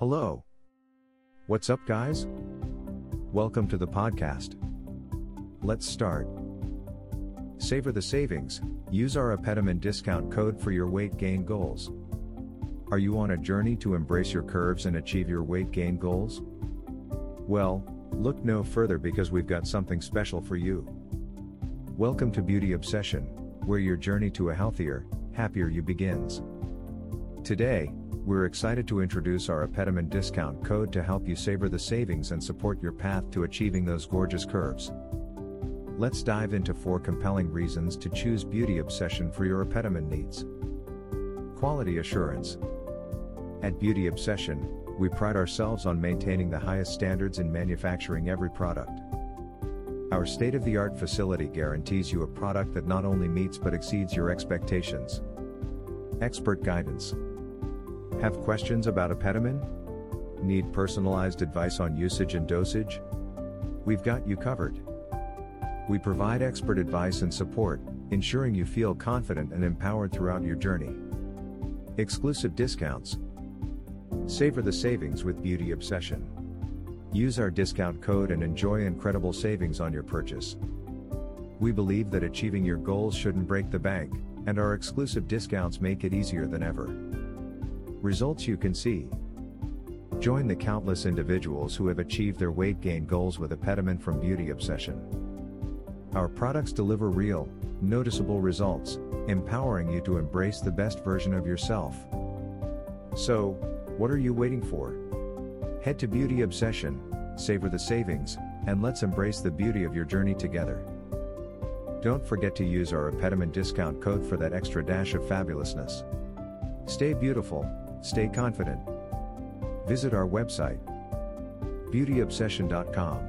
Hello. What's up, guys? Welcome to the podcast. Let's start. Savor the savings. Use our Apetamin discount code for your weight gain goals. Are you on a journey to embrace your curves and achieve your weight gain goals? Well, look no further because we've got something special for you. Welcome to Beauty Obsession, where your journey to a healthier, happier you begins. Today, we're excited to introduce our Apetamin discount code to help you savor the savings and support your path to achieving those gorgeous curves. Let's dive into four compelling reasons to choose Beauty Obsession for your Apetamin needs. Quality Assurance At Beauty Obsession, we pride ourselves on maintaining the highest standards in manufacturing every product. Our state of the art facility guarantees you a product that not only meets but exceeds your expectations. Expert Guidance Have questions about Apetamin? Need personalized advice on usage and dosage? We've got you covered. We provide expert advice and support, ensuring you feel confident and empowered throughout your journey. Exclusive discounts. Savor the savings with Beauty Obsession. Use our discount code and enjoy incredible savings on your purchase. We believe that achieving your goals shouldn't break the bank, and our exclusive discounts make it easier than ever. Results you can see. Join the countless individuals who have achieved their weight gain goals with Apetamin from Beauty Obsession. Our products deliver real, noticeable results, empowering you to embrace the best version of yourself. So, what are you waiting for? Head to Beauty Obsession, savor the savings, and let's embrace the beauty of your journey together. Don't forget to use our Apetamin discount code for that extra dash of fabulousness. Stay beautiful, stay confident. Visit our website, beautyobsession.com.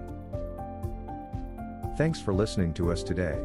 Thanks for listening to us today.